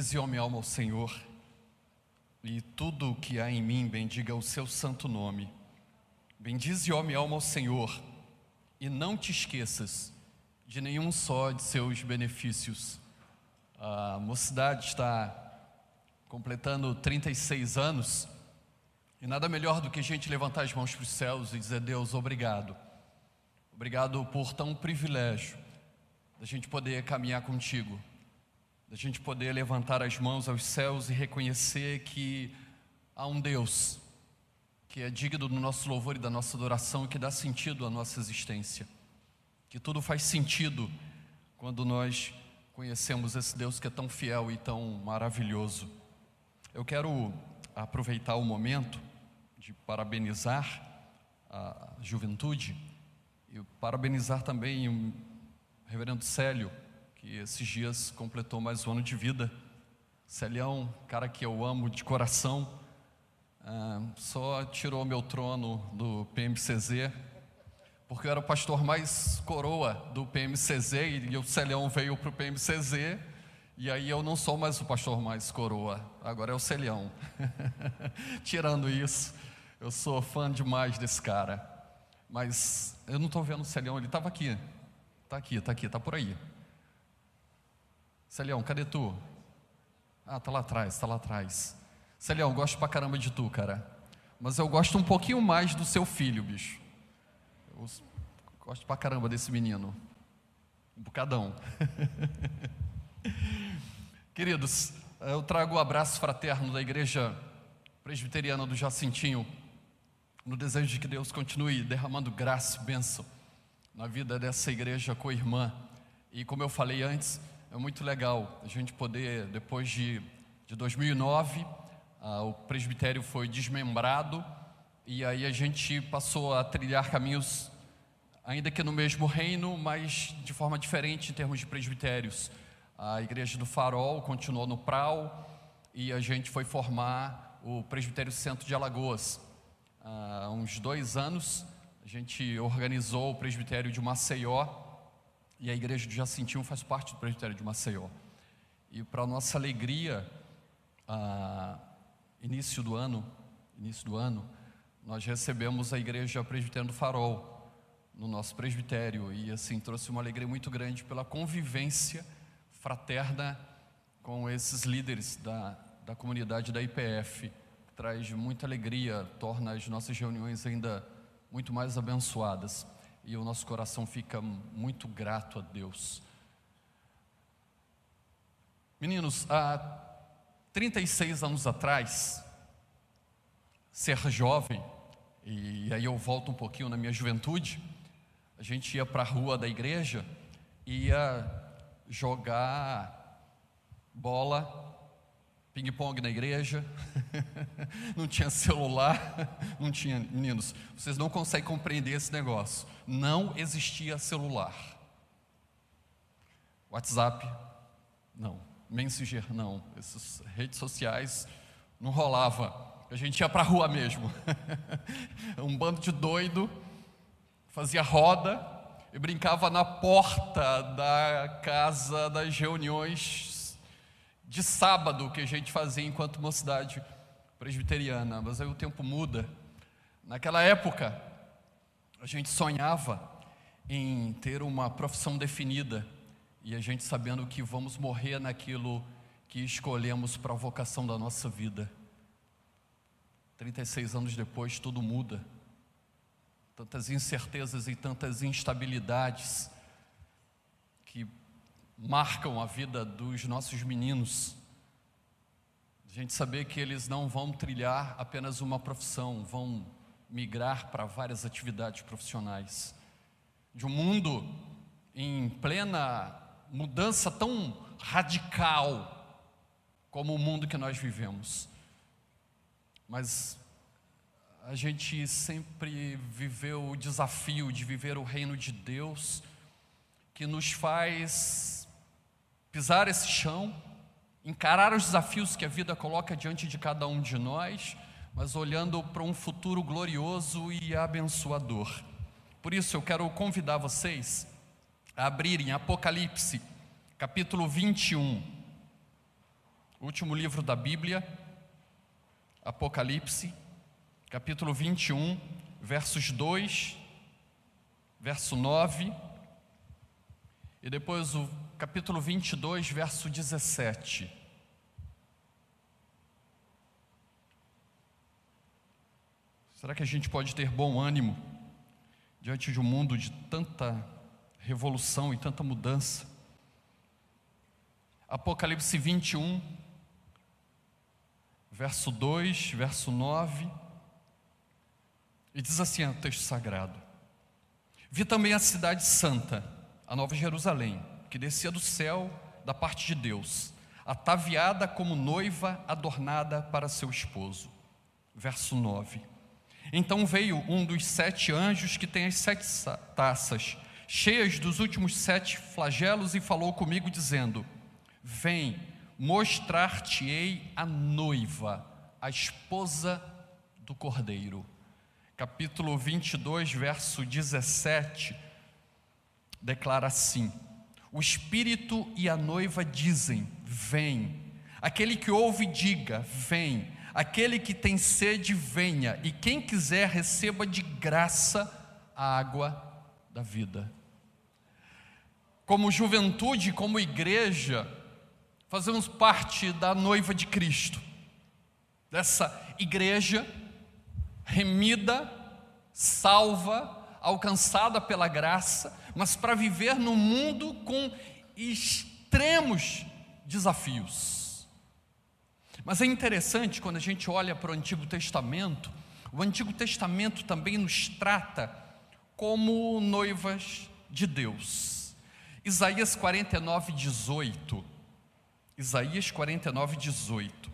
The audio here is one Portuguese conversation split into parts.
Bendize, ó minha alma, ao Senhor, e tudo o que há em mim, bendiga o seu santo nome. Bendize, ó minha alma, ao Senhor, e não te esqueças de nenhum só de seus benefícios. A mocidade está completando 36 anos, e nada melhor do que a gente levantar as mãos para os céus e dizer: Deus, obrigado. Obrigado por tão privilégio da gente poder caminhar contigo da gente poder levantar as mãos aos céus e reconhecer que há um Deus que é digno do nosso louvor e da nossa adoração e que dá sentido à nossa existência. Que tudo faz sentido quando nós conhecemos esse Deus que é tão fiel e tão maravilhoso. Eu quero aproveitar o momento de parabenizar a juventude e parabenizar também o reverendo Célio que esses dias completou mais um ano de vida. Celião, cara que eu amo de coração, ah, só tirou meu trono do PMCZ, porque eu era o pastor mais coroa do PMCZ e o Celião veio para o PMCZ, e aí eu não sou mais o pastor mais coroa, agora é o Celião. Tirando isso, eu sou fã demais desse cara, mas eu não estou vendo o Celião, ele estava aqui, está aqui, está aqui, está por aí. Celião, cadê tu? Ah, tá lá atrás, tá lá atrás. Celião, gosto pra caramba de tu, cara. Mas eu gosto um pouquinho mais do seu filho, bicho. Eu gosto pra caramba desse menino. Um bocadão. Queridos, eu trago o abraço fraterno da igreja presbiteriana do Jacintinho, no desejo de que Deus continue derramando graça e bênção na vida dessa igreja co-irmã. E como eu falei antes, é muito legal a gente poder, depois de, de 2009, ah, o presbitério foi desmembrado e aí a gente passou a trilhar caminhos, ainda que no mesmo reino, mas de forma diferente em termos de presbitérios. A igreja do Farol continuou no Prau e a gente foi formar o presbitério Centro de Alagoas. Há uns dois anos, a gente organizou o presbitério de Maceió e a igreja de Jacintinho faz parte do presbitério de Maceió. E para nossa alegria, início do ano, início do ano, nós recebemos a igreja presbiteriana do Farol no nosso presbitério e assim trouxe uma alegria muito grande pela convivência fraterna com esses líderes da, da comunidade da IPF. Traz muita alegria, torna as nossas reuniões ainda muito mais abençoadas e o nosso coração fica muito grato a Deus. Meninos, há 36 anos atrás, ser jovem, e aí eu volto um pouquinho na minha juventude, a gente ia para a rua da igreja ia jogar bola ping-pong na igreja, não tinha celular, não tinha. Meninos, vocês não conseguem compreender esse negócio. Não existia celular. WhatsApp, não. Messenger, não. Essas redes sociais não rolava. A gente ia para a rua mesmo. um bando de doido fazia roda e brincava na porta da casa das reuniões de sábado que a gente fazia enquanto mocidade presbiteriana, mas aí o tempo muda. Naquela época, a gente sonhava em ter uma profissão definida e a gente sabendo que vamos morrer naquilo que escolhemos para a vocação da nossa vida. 36 anos depois, tudo muda. Tantas incertezas e tantas instabilidades que marcam a vida dos nossos meninos. A gente saber que eles não vão trilhar apenas uma profissão, vão migrar para várias atividades profissionais. De um mundo em plena mudança tão radical como o mundo que nós vivemos. Mas a gente sempre viveu o desafio de viver o reino de Deus, que nos faz pisar esse chão, encarar os desafios que a vida coloca diante de cada um de nós, mas olhando para um futuro glorioso e abençoador. Por isso eu quero convidar vocês a abrirem Apocalipse, capítulo 21. último livro da Bíblia, Apocalipse, capítulo 21, versos 2, verso 9, e depois o capítulo 22, verso 17. Será que a gente pode ter bom ânimo diante de um mundo de tanta revolução e tanta mudança? Apocalipse 21, verso 2, verso 9, e diz assim o texto sagrado: Vi também a cidade santa, a Nova Jerusalém, que descia do céu da parte de Deus, ataviada como noiva adornada para seu esposo. Verso 9. Então veio um dos sete anjos que tem as sete taças, cheias dos últimos sete flagelos, e falou comigo, dizendo: Vem, mostrar-te-ei a noiva, a esposa do cordeiro. Capítulo 22, verso 17, declara assim: O Espírito e a noiva dizem: Vem. Aquele que ouve, diga: Vem. Aquele que tem sede, venha, e quem quiser, receba de graça a água da vida. Como juventude, como igreja, fazemos parte da noiva de Cristo, dessa igreja remida, salva, alcançada pela graça, mas para viver no mundo com extremos desafios. Mas é interessante quando a gente olha para o Antigo Testamento, o Antigo Testamento também nos trata como noivas de Deus. Isaías 49, 18. Isaías 49, 18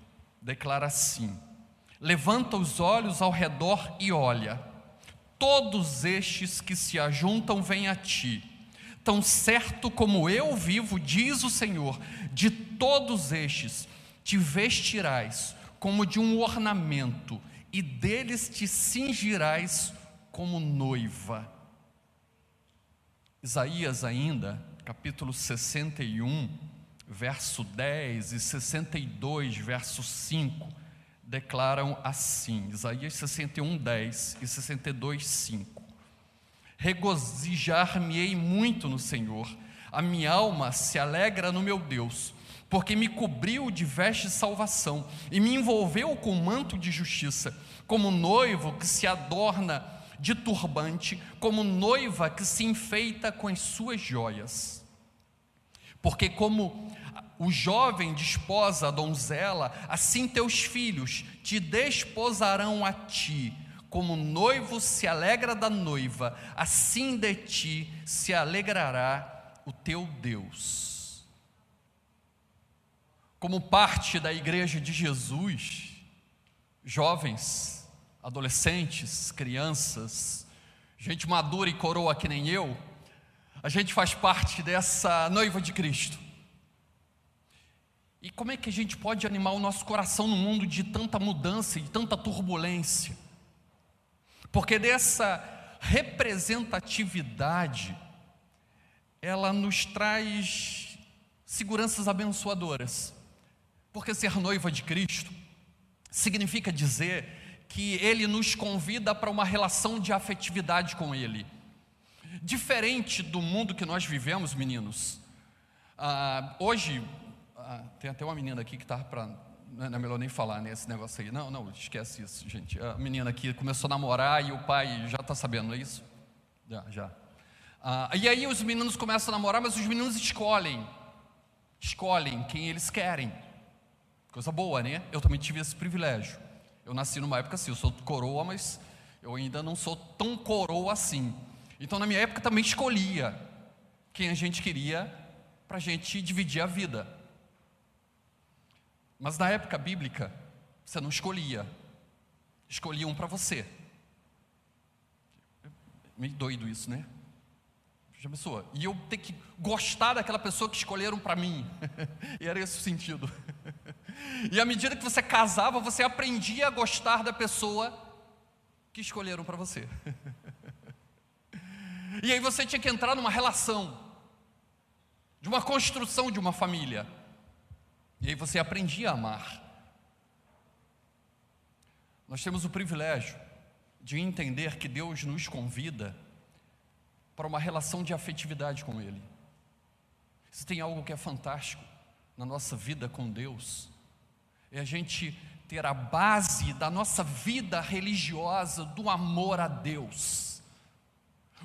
declara assim: Levanta os olhos ao redor e olha, todos estes que se ajuntam vêm a ti. Tão certo como eu vivo, diz o Senhor, de todos estes te vestirás como de um ornamento, e deles te cingirás como noiva. Isaías, ainda, capítulo 61, verso 10 e 62, verso 5, declaram assim: Isaías 61, 10 e 62, 5. Regozijar-me-ei muito no Senhor, a minha alma se alegra no meu Deus porque me cobriu de veste de salvação e me envolveu com manto de justiça, como noivo que se adorna de turbante, como noiva que se enfeita com as suas joias. Porque como o jovem desposa a donzela, assim teus filhos te desposarão a ti, como noivo se alegra da noiva, assim de ti se alegrará o teu Deus como parte da igreja de Jesus, jovens, adolescentes, crianças, gente madura e coroa que nem eu, a gente faz parte dessa noiva de Cristo. E como é que a gente pode animar o nosso coração no mundo de tanta mudança e tanta turbulência? Porque dessa representatividade, ela nos traz seguranças abençoadoras. Porque ser noiva de Cristo significa dizer que Ele nos convida para uma relação de afetividade com Ele. Diferente do mundo que nós vivemos, meninos. Ah, hoje, ah, tem até uma menina aqui que está para. Não é melhor nem falar nesse negócio aí. Não, não, esquece isso, gente. A menina aqui começou a namorar e o pai já está sabendo, não é isso? Já, já. Ah, e aí os meninos começam a namorar, mas os meninos escolhem. Escolhem quem eles querem. Coisa boa, né? Eu também tive esse privilégio. Eu nasci numa época assim, eu sou coroa, mas eu ainda não sou tão coroa assim. Então, na minha época, também escolhia quem a gente queria para a gente dividir a vida. Mas na época bíblica, você não escolhia, escolhia um para você. Meio doido isso, né? Já pensou? E eu ter que gostar daquela pessoa que escolheram para mim. e era esse o sentido. E à medida que você casava, você aprendia a gostar da pessoa que escolheram para você. E aí você tinha que entrar numa relação, de uma construção de uma família. E aí você aprendia a amar. Nós temos o privilégio de entender que Deus nos convida para uma relação de afetividade com Ele. Se tem algo que é fantástico na nossa vida com Deus, é a gente ter a base da nossa vida religiosa do amor a Deus.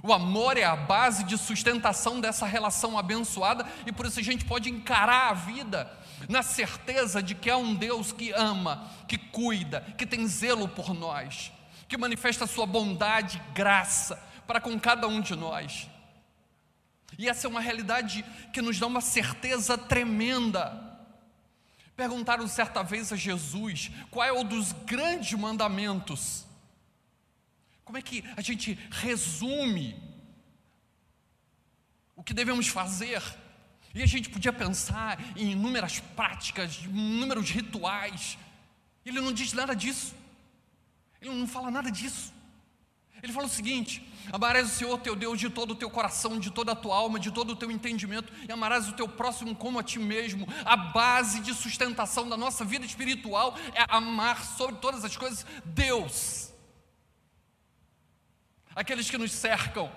O amor é a base de sustentação dessa relação abençoada e por isso a gente pode encarar a vida na certeza de que há um Deus que ama, que cuida, que tem zelo por nós, que manifesta sua bondade e graça para com cada um de nós. E essa é uma realidade que nos dá uma certeza tremenda Perguntaram certa vez a Jesus qual é o dos grandes mandamentos. Como é que a gente resume o que devemos fazer? E a gente podia pensar em inúmeras práticas, inúmeros rituais. Ele não diz nada disso. Ele não fala nada disso. Ele fala o seguinte: amarás o Senhor teu Deus de todo o teu coração, de toda a tua alma, de todo o teu entendimento, e amarás o teu próximo como a ti mesmo. A base de sustentação da nossa vida espiritual é amar sobre todas as coisas Deus. Aqueles que nos cercam,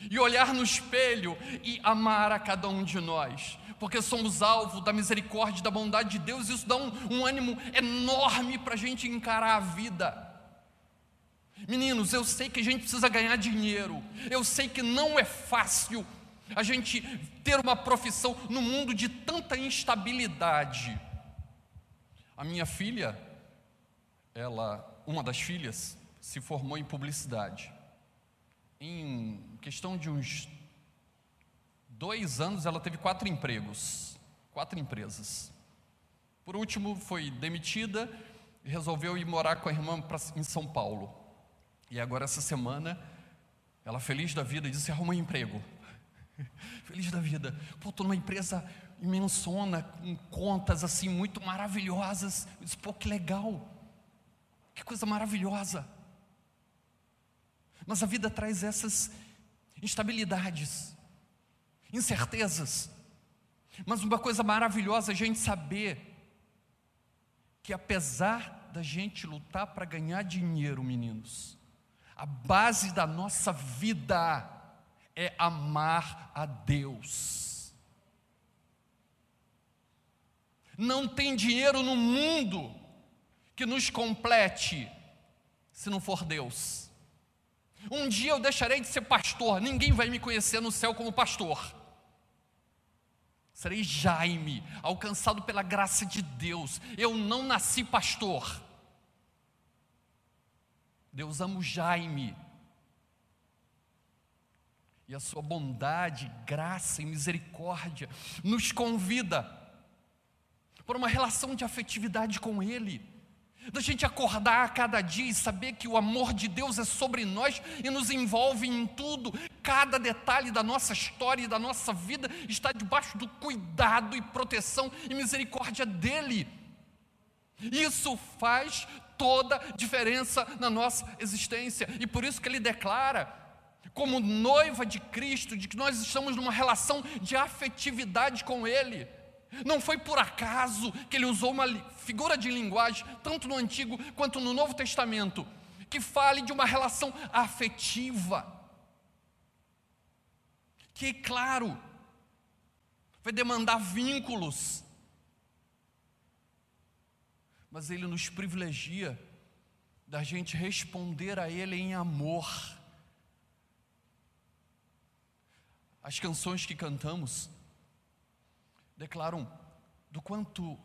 e olhar no espelho e amar a cada um de nós, porque somos alvo da misericórdia e da bondade de Deus, isso dá um, um ânimo enorme para a gente encarar a vida. Meninos, eu sei que a gente precisa ganhar dinheiro, eu sei que não é fácil a gente ter uma profissão no mundo de tanta instabilidade. A minha filha, ela, uma das filhas, se formou em publicidade. Em questão de uns dois anos, ela teve quatro empregos, quatro empresas. Por último, foi demitida e resolveu ir morar com a irmã pra, em São Paulo. E agora, essa semana, ela feliz da vida disse: arruma um emprego. feliz da vida. Pô, estou numa empresa imensona, com contas assim muito maravilhosas. Eu disse: pô, que legal. Que coisa maravilhosa. Mas a vida traz essas instabilidades, incertezas. Mas uma coisa maravilhosa é a gente saber que apesar da gente lutar para ganhar dinheiro, meninos, a base da nossa vida é amar a Deus. Não tem dinheiro no mundo que nos complete se não for Deus. Um dia eu deixarei de ser pastor, ninguém vai me conhecer no céu como pastor. Serei Jaime, alcançado pela graça de Deus. Eu não nasci pastor. Deus ama o Jaime. E a sua bondade, graça e misericórdia nos convida para uma relação de afetividade com Ele. Da gente acordar a cada dia e saber que o amor de Deus é sobre nós e nos envolve em tudo. Cada detalhe da nossa história e da nossa vida está debaixo do cuidado e proteção e misericórdia dEle. Isso faz toda diferença na nossa existência. E por isso que ele declara, como noiva de Cristo, de que nós estamos numa relação de afetividade com Ele. Não foi por acaso que ele usou uma figura de linguagem, tanto no Antigo quanto no Novo Testamento, que fale de uma relação afetiva. Que, claro, vai demandar vínculos, mas Ele nos privilegia da gente responder a Ele em amor. As canções que cantamos declaram do quanto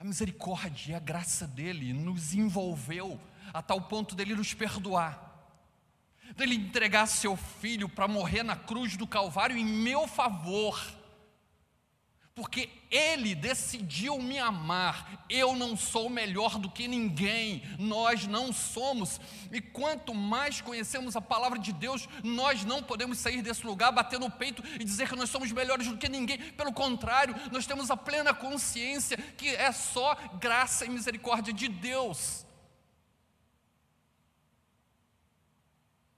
a misericórdia e a graça dele nos envolveu a tal ponto dele nos perdoar, dele entregar seu filho para morrer na cruz do Calvário em meu favor porque Ele decidiu me amar. Eu não sou melhor do que ninguém, nós não somos. E quanto mais conhecemos a palavra de Deus, nós não podemos sair desse lugar, bater no peito e dizer que nós somos melhores do que ninguém. Pelo contrário, nós temos a plena consciência que é só graça e misericórdia de Deus.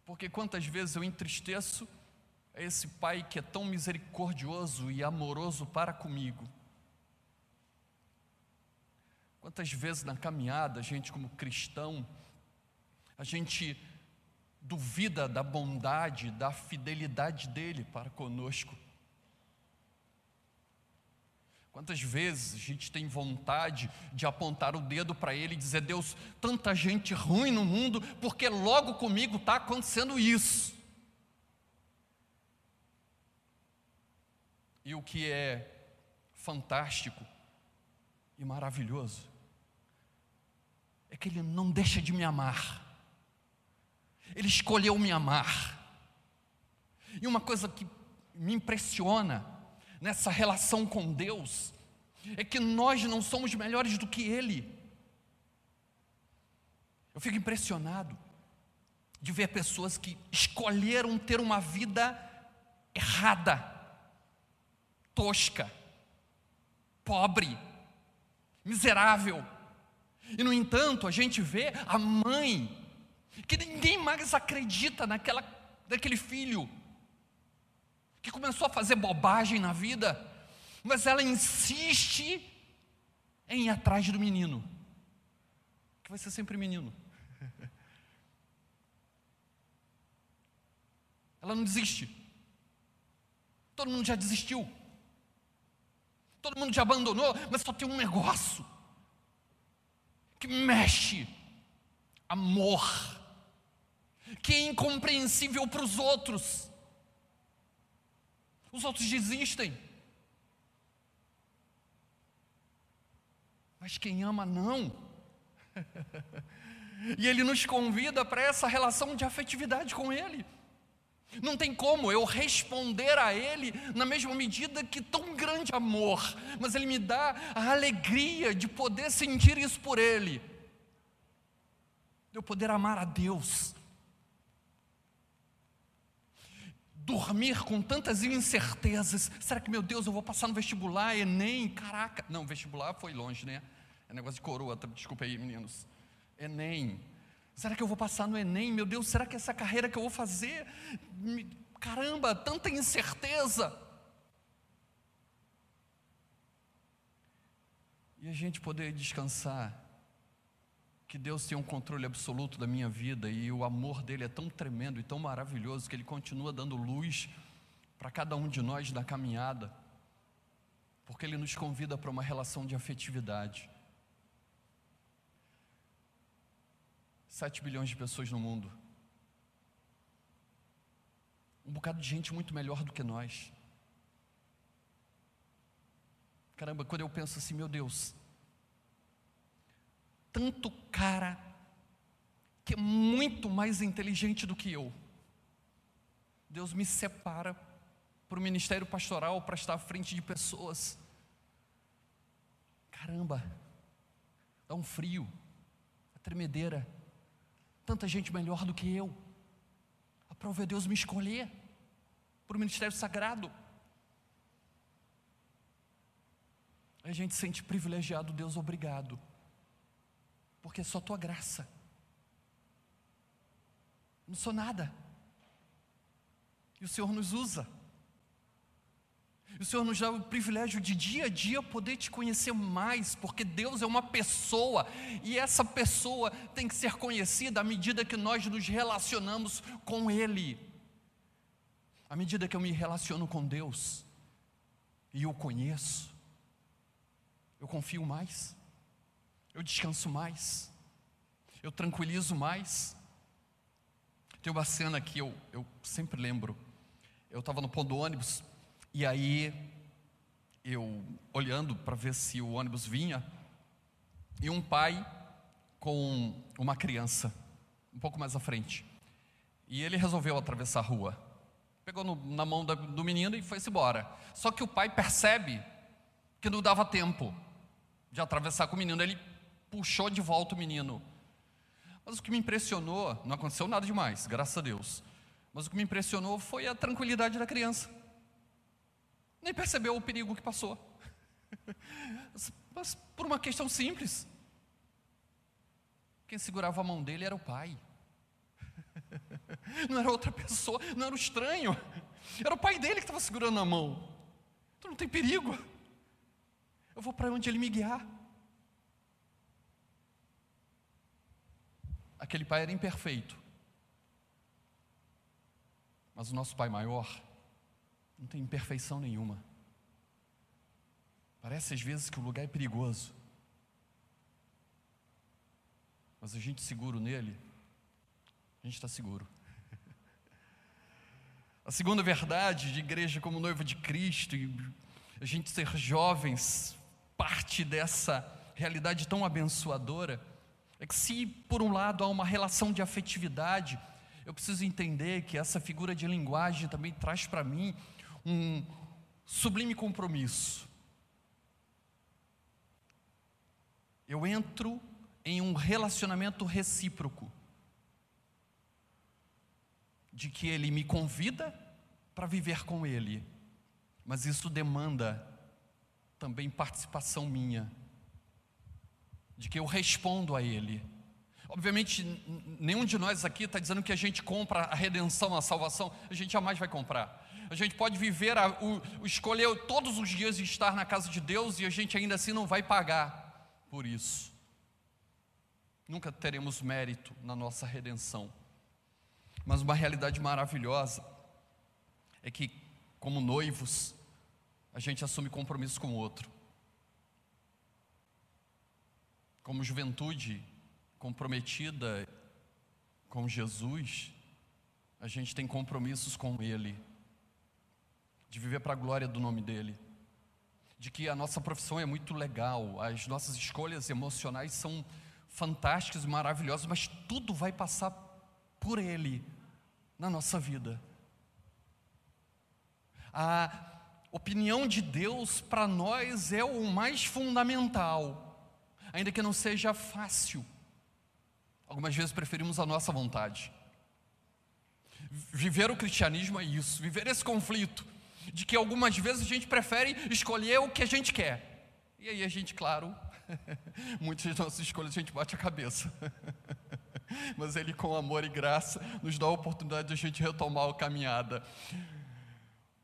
Porque quantas vezes eu entristeço é esse Pai que é tão misericordioso e amoroso para comigo. Quantas vezes na caminhada, a gente, como cristão, a gente duvida da bondade, da fidelidade dele para conosco. Quantas vezes a gente tem vontade de apontar o dedo para ele e dizer: Deus, tanta gente ruim no mundo, porque logo comigo está acontecendo isso. E o que é fantástico e maravilhoso é que ele não deixa de me amar. Ele escolheu me amar. E uma coisa que me impressiona nessa relação com Deus é que nós não somos melhores do que Ele. Eu fico impressionado de ver pessoas que escolheram ter uma vida errada, tosca, pobre, miserável. E no entanto, a gente vê a mãe que ninguém mais acredita naquela, naquele filho, que começou a fazer bobagem na vida, mas ela insiste em ir atrás do menino, que vai ser sempre menino. Ela não desiste. Todo mundo já desistiu. Todo mundo já abandonou, mas só tem um negócio que mexe. Amor que é incompreensível para os outros. Os outros desistem. Mas quem ama, não. e Ele nos convida para essa relação de afetividade com Ele. Não tem como eu responder a Ele na mesma medida que tão grande amor, mas Ele me dá a alegria de poder sentir isso por Ele, de eu poder amar a Deus, dormir com tantas incertezas. Será que, meu Deus, eu vou passar no vestibular, Enem? Caraca. Não, vestibular foi longe, né? É negócio de coroa, tá? desculpa aí, meninos. Enem. Será que eu vou passar no Enem? Meu Deus, será que essa carreira que eu vou fazer? Caramba, tanta incerteza. E a gente poder descansar que Deus tem um controle absoluto da minha vida e o amor dele é tão tremendo e tão maravilhoso que ele continua dando luz para cada um de nós na caminhada, porque ele nos convida para uma relação de afetividade. Sete bilhões de pessoas no mundo, um bocado de gente muito melhor do que nós. Caramba, quando eu penso assim, meu Deus, tanto cara que é muito mais inteligente do que eu. Deus me separa para o ministério pastoral para estar à frente de pessoas. Caramba, dá um frio, a tremedeira. Tanta gente melhor do que eu. Aprove a Deus me escolher para o ministério sagrado. A gente sente privilegiado, Deus, obrigado porque é só tua graça. Não sou nada. E o Senhor nos usa. O Senhor nos dá o privilégio de dia a dia poder te conhecer mais, porque Deus é uma pessoa, e essa pessoa tem que ser conhecida à medida que nós nos relacionamos com Ele. À medida que eu me relaciono com Deus e o conheço, eu confio mais eu descanso mais, eu tranquilizo mais. Tem uma cena que eu, eu sempre lembro. Eu estava no ponto do ônibus e aí eu olhando para ver se o ônibus vinha e um pai com uma criança um pouco mais à frente. E ele resolveu atravessar a rua. Pegou no, na mão da, do menino e foi-se embora. Só que o pai percebe que não dava tempo de atravessar com o menino. Ele puxou de volta o menino. Mas o que me impressionou, não aconteceu nada demais, graças a Deus. Mas o que me impressionou foi a tranquilidade da criança. Nem percebeu o perigo que passou. Mas por uma questão simples. Quem segurava a mão dele era o pai. Não era outra pessoa, não era o estranho. Era o pai dele que estava segurando a mão. Então não tem perigo. Eu vou para onde ele me guiar. aquele pai era imperfeito. Mas o nosso pai maior não tem imperfeição nenhuma. Parece às vezes que o lugar é perigoso. Mas a gente seguro nele, a gente está seguro. A segunda verdade de igreja como noiva de Cristo e a gente ser jovens, parte dessa realidade tão abençoadora, é que se por um lado há uma relação de afetividade, eu preciso entender que essa figura de linguagem também traz para mim um sublime compromisso. Eu entro em um relacionamento recíproco de que ele me convida para viver com ele, mas isso demanda também participação minha, de que eu respondo a ele. Obviamente, nenhum de nós aqui está dizendo que a gente compra a redenção, a salvação, a gente jamais vai comprar. A gente pode viver, a, o, escolher todos os dias estar na casa de Deus e a gente ainda assim não vai pagar por isso. Nunca teremos mérito na nossa redenção. Mas uma realidade maravilhosa é que, como noivos, a gente assume compromisso com o outro. Como juventude comprometida com Jesus, a gente tem compromissos com Ele, de viver para a glória do nome dEle, de que a nossa profissão é muito legal, as nossas escolhas emocionais são fantásticas e maravilhosas, mas tudo vai passar por Ele, na nossa vida. A opinião de Deus para nós é o mais fundamental, ainda que não seja fácil. Algumas vezes preferimos a nossa vontade. Viver o cristianismo é isso, viver esse conflito, de que algumas vezes a gente prefere escolher o que a gente quer. E aí a gente, claro, muitas das nossas escolhas a gente bate a cabeça. mas Ele, com amor e graça, nos dá a oportunidade de a gente retomar a caminhada.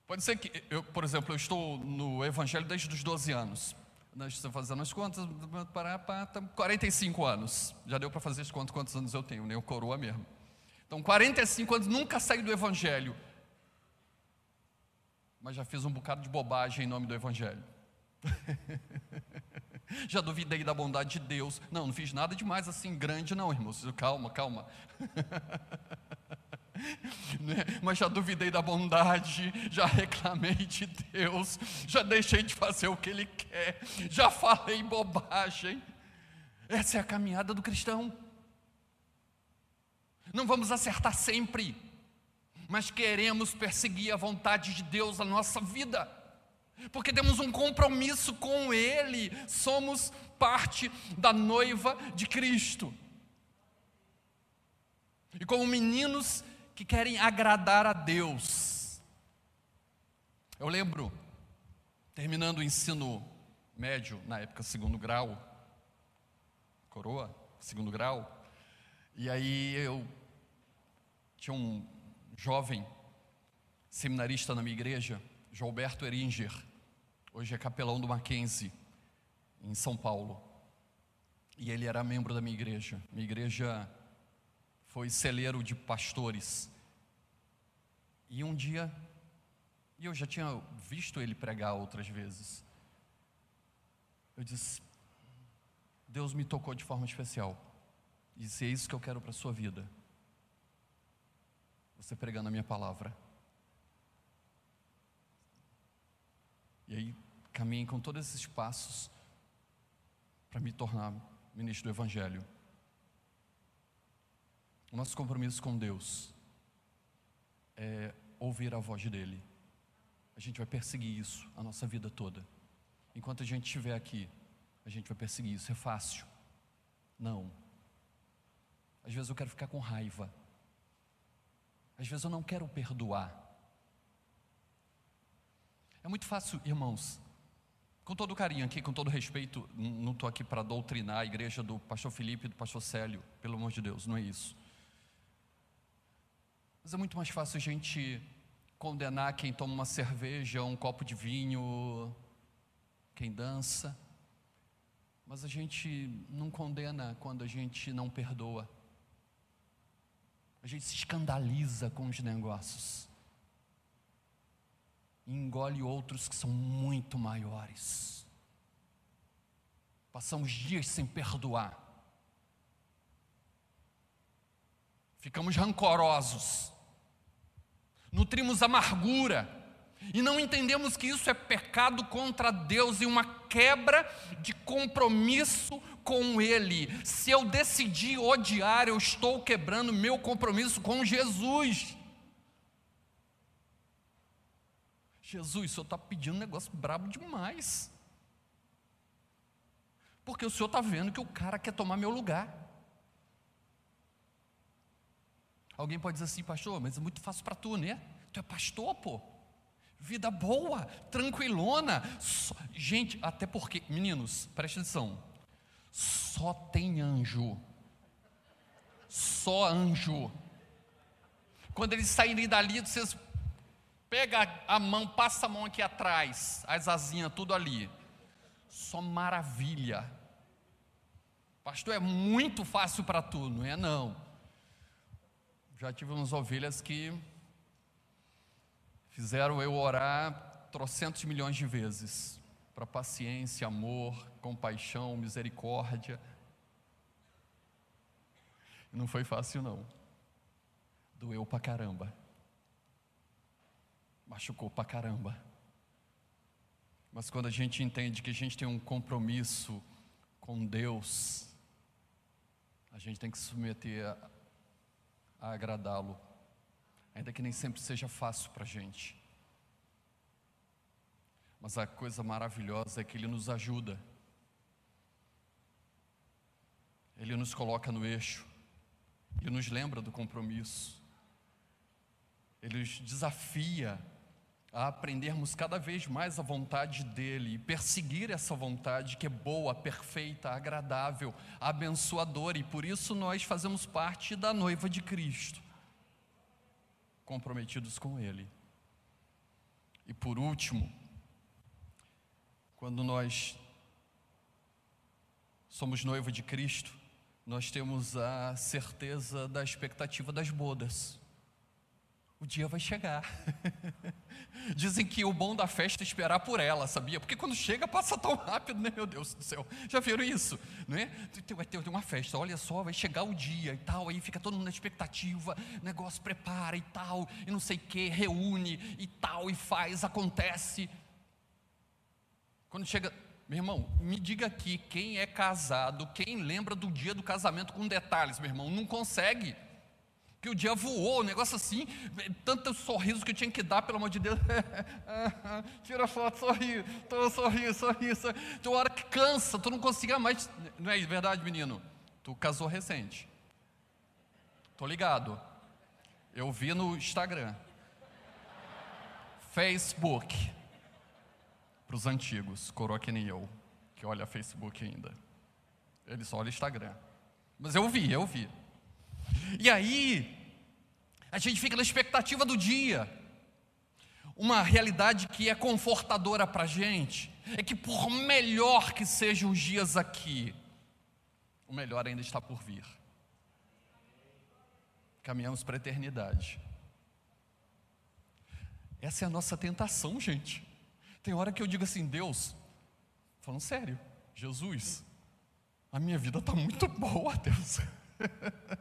Pode ser que, eu, por exemplo, eu estou no Evangelho desde os 12 anos. Nós estamos fazendo as contas, para, para, 45 anos. Já deu para fazer as contas quantos anos eu tenho, nem o coroa mesmo. Então, 45 anos, nunca saí do Evangelho. Mas já fiz um bocado de bobagem em nome do Evangelho. Já duvidei da bondade de Deus. Não, não fiz nada demais assim grande, não, irmãos. Calma, calma. Né? Mas já duvidei da bondade, já reclamei de Deus, já deixei de fazer o que Ele quer, já falei bobagem. Essa é a caminhada do cristão. Não vamos acertar sempre, mas queremos perseguir a vontade de Deus na nossa vida porque temos um compromisso com Ele, somos parte da noiva de Cristo. E como meninos que querem agradar a Deus. Eu lembro, terminando o ensino médio, na época segundo grau, coroa, segundo grau, e aí eu tinha um jovem seminarista na minha igreja, Gilberto Eringer, Hoje é capelão do Mackenzie, em São Paulo. E ele era membro da minha igreja. Minha igreja foi celeiro de pastores. E um dia, e eu já tinha visto ele pregar outras vezes, eu disse: Deus me tocou de forma especial. E se é isso que eu quero para a sua vida, você pregando a minha palavra. E aí caminhem com todos esses passos para me tornar ministro do Evangelho. O nosso compromisso com Deus é ouvir a voz dEle. A gente vai perseguir isso a nossa vida toda. Enquanto a gente estiver aqui, a gente vai perseguir isso. É fácil? Não. Às vezes eu quero ficar com raiva. Às vezes eu não quero perdoar. É muito fácil, irmãos. Com todo carinho aqui, com todo respeito, não estou aqui para doutrinar a igreja do pastor Felipe e do pastor Célio, pelo amor de Deus, não é isso. Mas é muito mais fácil a gente condenar quem toma uma cerveja, um copo de vinho, quem dança. Mas a gente não condena quando a gente não perdoa. A gente se escandaliza com os negócios. E engole outros que são muito maiores. Passamos dias sem perdoar. Ficamos rancorosos. Nutrimos amargura e não entendemos que isso é pecado contra Deus e uma quebra de compromisso com Ele. Se eu decidir odiar, eu estou quebrando meu compromisso com Jesus. Jesus, o senhor está pedindo um negócio brabo demais. Porque o senhor está vendo que o cara quer tomar meu lugar. Alguém pode dizer assim, pastor, mas é muito fácil para tu, né? Tu é pastor, pô. Vida boa, tranquilona. Gente, até porque, meninos, preste atenção. Só tem anjo. Só anjo. Quando eles saírem dali, vocês pega a mão, passa a mão aqui atrás, as asinhas, tudo ali. Só maravilha. Pastor, é muito fácil para tu, não é não. Já tive umas ovelhas que fizeram eu orar trocentos milhões de vezes para paciência, amor, compaixão, misericórdia. Não foi fácil, não. Doeu pra caramba. Machucou pra caramba. Mas quando a gente entende que a gente tem um compromisso com Deus, a gente tem que se submeter a, a agradá-lo ainda que nem sempre seja fácil para a gente. Mas a coisa maravilhosa é que Ele nos ajuda, Ele nos coloca no eixo, Ele nos lembra do compromisso, Ele nos desafia a aprendermos cada vez mais a vontade dEle e perseguir essa vontade que é boa, perfeita, agradável, abençoadora, e por isso nós fazemos parte da noiva de Cristo comprometidos com Ele. E por último, quando nós somos noivo de Cristo, nós temos a certeza da expectativa das bodas o dia vai chegar. Dizem que o bom da festa é esperar por ela, sabia? Porque quando chega passa tão rápido, né? Meu Deus do céu. Já viram isso? É? Vai ter uma festa, olha só, vai chegar o dia e tal, aí fica todo mundo na expectativa, negócio prepara e tal, e não sei o que, reúne e tal, e faz, acontece. Quando chega, meu irmão, me diga aqui, quem é casado, quem lembra do dia do casamento com detalhes, meu irmão, não consegue que o dia voou, um negócio assim, tantos sorrisos que eu tinha que dar, pelo amor de Deus. Tira foto, sorri, tô, sorri, sorri, sorri. Tem hora que cansa, tu não conseguia mais. Não é verdade, menino? Tu casou recente. Tô ligado. Eu vi no Instagram. Facebook. Para os antigos, coroa que nem eu, que olha Facebook ainda. Ele só olha Instagram. Mas eu vi, eu vi. E aí, a gente fica na expectativa do dia. Uma realidade que é confortadora para a gente é que, por melhor que sejam os dias aqui, o melhor ainda está por vir. Caminhamos para a eternidade. Essa é a nossa tentação, gente. Tem hora que eu digo assim, Deus, falando sério, Jesus, a minha vida está muito boa, Deus.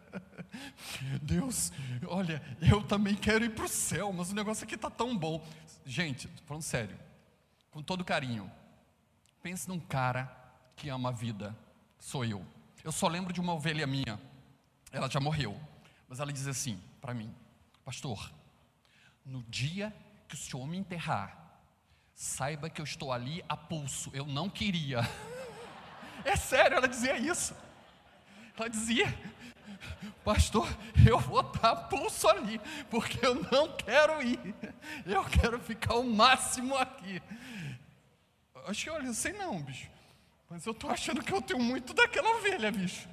Deus, olha, eu também quero ir para o céu, mas o negócio aqui está tão bom. Gente, falando sério, com todo carinho, pense num cara que ama a vida, sou eu. Eu só lembro de uma ovelha minha, ela já morreu, mas ela diz assim para mim: Pastor, no dia que o senhor me enterrar, saiba que eu estou ali a pulso, eu não queria. É sério, ela dizia isso. Ela dizia: Pastor, eu vou dar pulso ali, porque eu não quero ir, eu quero ficar o máximo aqui. Acho que, olha, eu sei não, bicho, mas eu estou achando que eu tenho muito daquela ovelha, bicho.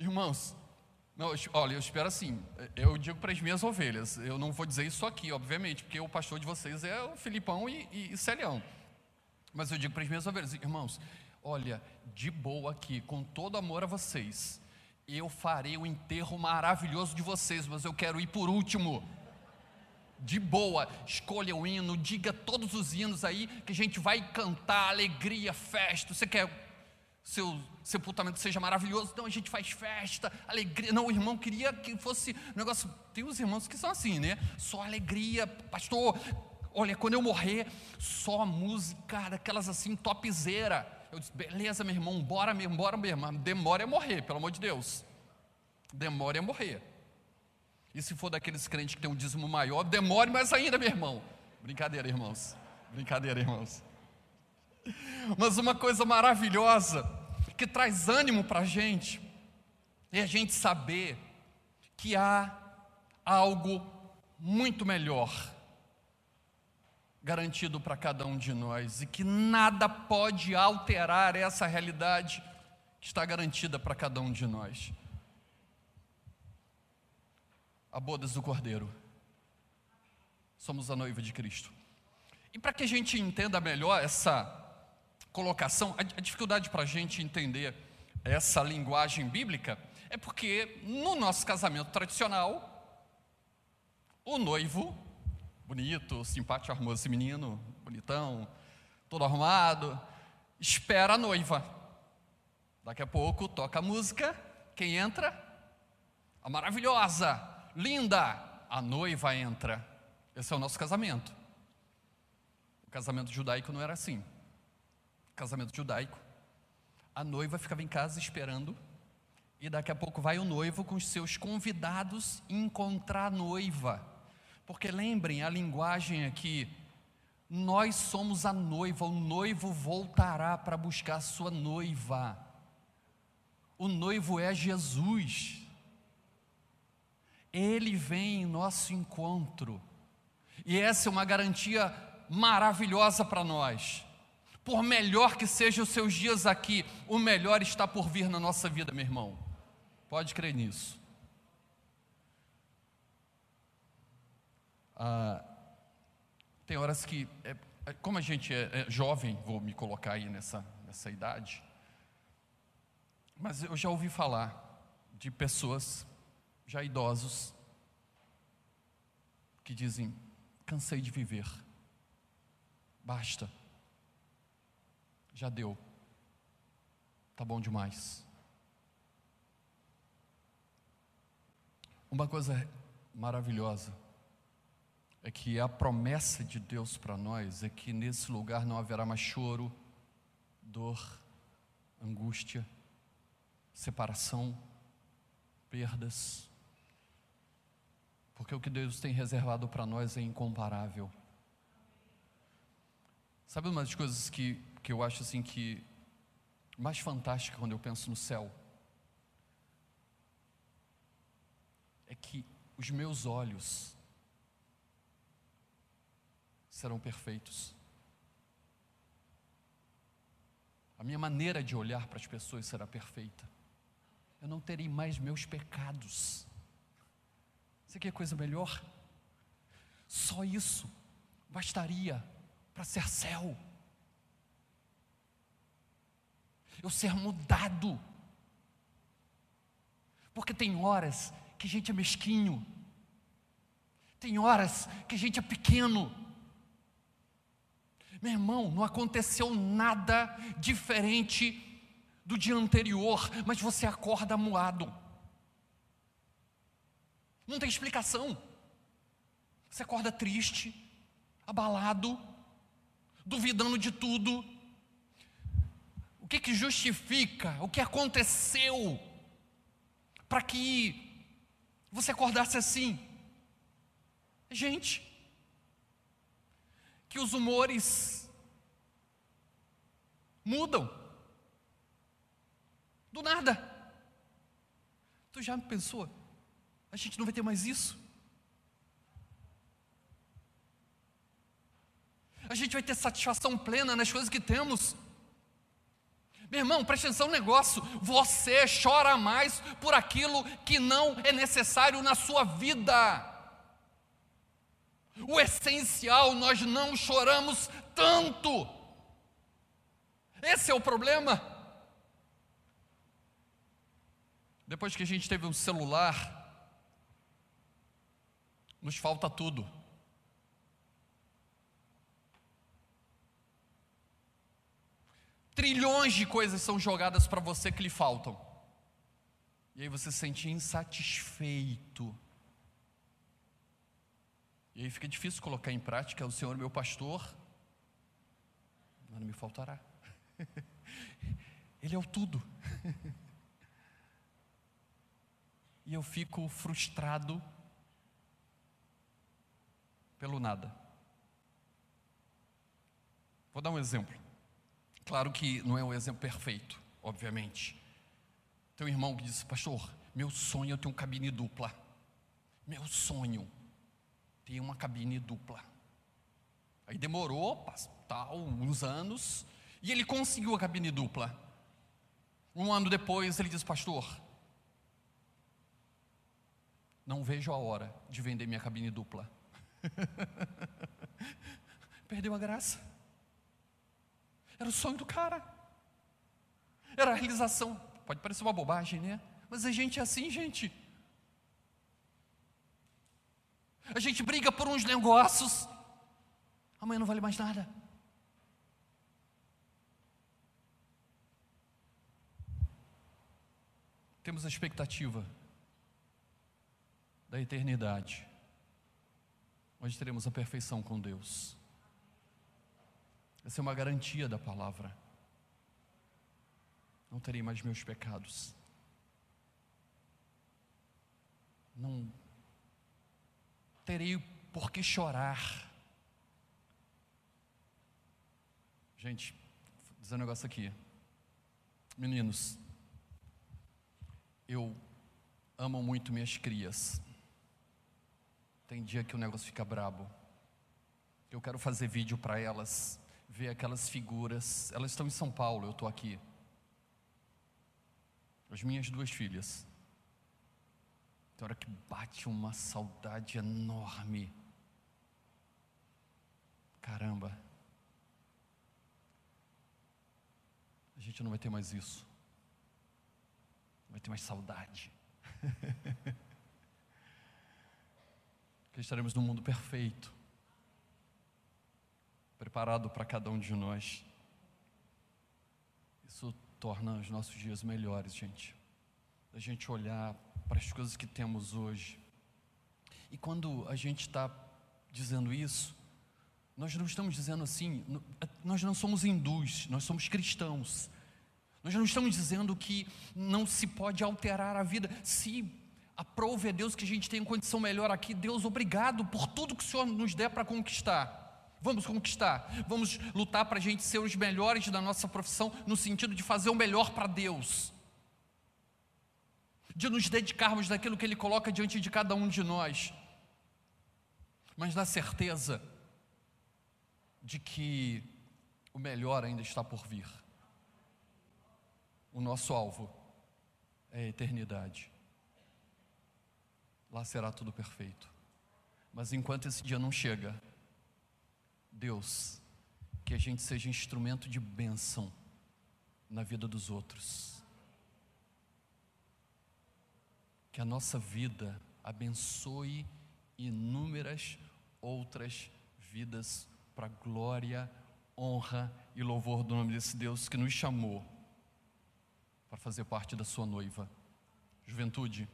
Irmãos, não, olha, eu espero assim, eu digo para as minhas ovelhas, eu não vou dizer isso aqui, obviamente, porque o pastor de vocês é o Filipão e, e, e Celião. Mas eu digo para as minhas ovelhas, irmãos, olha, de boa aqui, com todo amor a vocês, eu farei o enterro maravilhoso de vocês, mas eu quero ir por último. De boa, escolha o hino, diga todos os hinos aí que a gente vai cantar, alegria, festa. Você quer seu sepultamento seja maravilhoso, então a gente faz festa, alegria. Não, o irmão queria que fosse negócio. Tem uns irmãos que são assim, né? Só alegria, pastor. Olha, quando eu morrer, só música daquelas assim, topzera. Eu disse, beleza, meu irmão, bora mesmo, bora mesmo. Demora é morrer, pelo amor de Deus. Demora é morrer. E se for daqueles crentes que tem um dízimo maior, demore mais ainda, meu irmão. Brincadeira, irmãos. Brincadeira, irmãos. Mas uma coisa maravilhosa que traz ânimo para a gente é a gente saber que há algo muito melhor garantido para cada um de nós e que nada pode alterar essa realidade que está garantida para cada um de nós. A bodas do Cordeiro. Somos a noiva de Cristo. E para que a gente entenda melhor essa colocação, a, a dificuldade para a gente entender essa linguagem bíblica é porque no nosso casamento tradicional, o noivo, bonito, simpático, armoso, esse menino, bonitão, todo arrumado, espera a noiva. Daqui a pouco toca a música, quem entra? A maravilhosa, linda, a noiva entra. Esse é o nosso casamento. O casamento judaico não era assim casamento judaico, a noiva ficava em casa esperando, e daqui a pouco vai o noivo com os seus convidados encontrar a noiva. Porque lembrem, a linguagem aqui, nós somos a noiva, o noivo voltará para buscar a sua noiva. O noivo é Jesus. Ele vem em nosso encontro. E essa é uma garantia maravilhosa para nós por melhor que sejam os seus dias aqui, o melhor está por vir na nossa vida, meu irmão. Pode crer nisso. Ah, tem horas que, é, é, como a gente é, é jovem, vou me colocar aí nessa, nessa idade, mas eu já ouvi falar de pessoas, já idosos, que dizem: cansei de viver, basta já deu. Tá bom demais. Uma coisa maravilhosa é que a promessa de Deus para nós é que nesse lugar não haverá mais choro, dor, angústia, separação, perdas. Porque o que Deus tem reservado para nós é incomparável. Sabe uma das coisas que que eu acho assim que mais fantástica quando eu penso no céu é que os meus olhos serão perfeitos. A minha maneira de olhar para as pessoas será perfeita. Eu não terei mais meus pecados. Você quer coisa melhor? Só isso bastaria para ser céu eu ser mudado. Porque tem horas que a gente é mesquinho, tem horas que a gente é pequeno. Meu irmão, não aconteceu nada diferente do dia anterior, mas você acorda moado. Não tem explicação. Você acorda triste, abalado, duvidando de tudo, o que, que justifica, o que aconteceu para que você acordasse assim? Gente, que os humores mudam do nada. Tu já pensou? A gente não vai ter mais isso? A gente vai ter satisfação plena nas coisas que temos. Meu irmão, preste atenção no negócio. Você chora mais por aquilo que não é necessário na sua vida. O essencial, nós não choramos tanto. Esse é o problema. Depois que a gente teve um celular, nos falta tudo. Trilhões de coisas são jogadas para você que lhe faltam. E aí você se sente insatisfeito. E aí fica difícil colocar em prática: o Senhor meu pastor, nada me faltará. Ele é o tudo. e eu fico frustrado pelo nada. Vou dar um exemplo. Claro que não é um exemplo perfeito, obviamente. Tem um irmão que disse, pastor, meu sonho é ter uma cabine dupla. Meu sonho ter uma cabine dupla. Aí demorou, tal, uns anos, e ele conseguiu a cabine dupla. Um ano depois ele diz, pastor, não vejo a hora de vender minha cabine dupla. Perdeu a graça. Era o sonho do cara. Era a realização. Pode parecer uma bobagem, né? Mas a gente é assim, gente. A gente briga por uns negócios. Amanhã não vale mais nada. Temos a expectativa da eternidade, onde teremos a perfeição com Deus. Essa é uma garantia da palavra. Não terei mais meus pecados. Não terei por que chorar. Gente, vou dizer um negócio aqui. Meninos, eu amo muito minhas crias. Tem dia que o negócio fica brabo. Eu quero fazer vídeo para elas ver aquelas figuras. Elas estão em São Paulo, eu estou aqui. As minhas duas filhas. Tem hora que bate uma saudade enorme. Caramba. A gente não vai ter mais isso. Não vai ter mais saudade. que estaremos num mundo perfeito preparado para cada um de nós. Isso torna os nossos dias melhores, gente. A gente olhar para as coisas que temos hoje. E quando a gente está dizendo isso, nós não estamos dizendo assim, nós não somos hindus, nós somos cristãos. Nós não estamos dizendo que não se pode alterar a vida. Se aprove a Deus que a gente tem condição melhor aqui, Deus, obrigado por tudo que o Senhor nos der para conquistar. Vamos conquistar, vamos lutar para a gente ser os melhores da nossa profissão, no sentido de fazer o melhor para Deus, de nos dedicarmos daquilo que Ele coloca diante de cada um de nós, mas na certeza de que o melhor ainda está por vir. O nosso alvo é a eternidade. Lá será tudo perfeito. Mas enquanto esse dia não chega, Deus, que a gente seja instrumento de bênção na vida dos outros. Que a nossa vida abençoe inúmeras outras vidas para glória, honra e louvor do nome desse Deus que nos chamou para fazer parte da sua noiva. Juventude,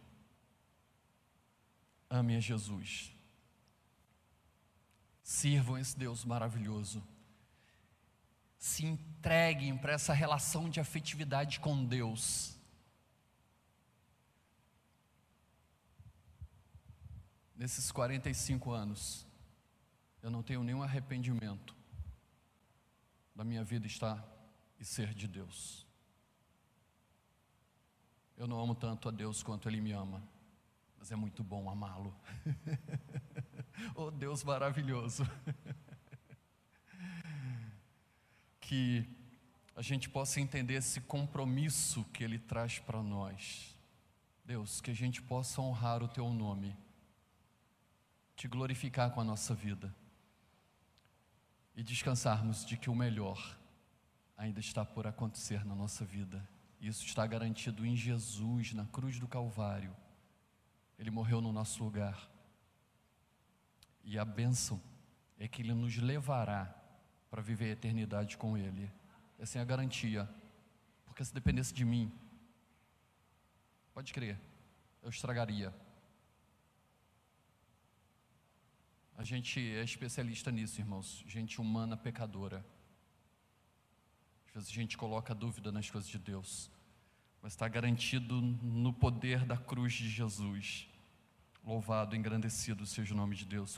ame a Jesus Sirvam esse Deus maravilhoso. Se entreguem para essa relação de afetividade com Deus. Nesses 45 anos, eu não tenho nenhum arrependimento da minha vida estar e ser de Deus. Eu não amo tanto a Deus quanto Ele me ama, mas é muito bom amá-lo. oh Deus maravilhoso. que a gente possa entender esse compromisso que Ele traz para nós. Deus, que a gente possa honrar o Teu nome, te glorificar com a nossa vida e descansarmos de que o melhor ainda está por acontecer na nossa vida Isso está garantido em Jesus, na cruz do Calvário. Ele morreu no nosso lugar. E a bênção é que Ele nos levará para viver a eternidade com Ele. Essa é a garantia. Porque se dependesse de mim, pode crer, eu estragaria. A gente é especialista nisso, irmãos. Gente humana pecadora. Às vezes a gente coloca dúvida nas coisas de Deus, mas está garantido no poder da cruz de Jesus. Louvado, engrandecido seja o nome de Deus.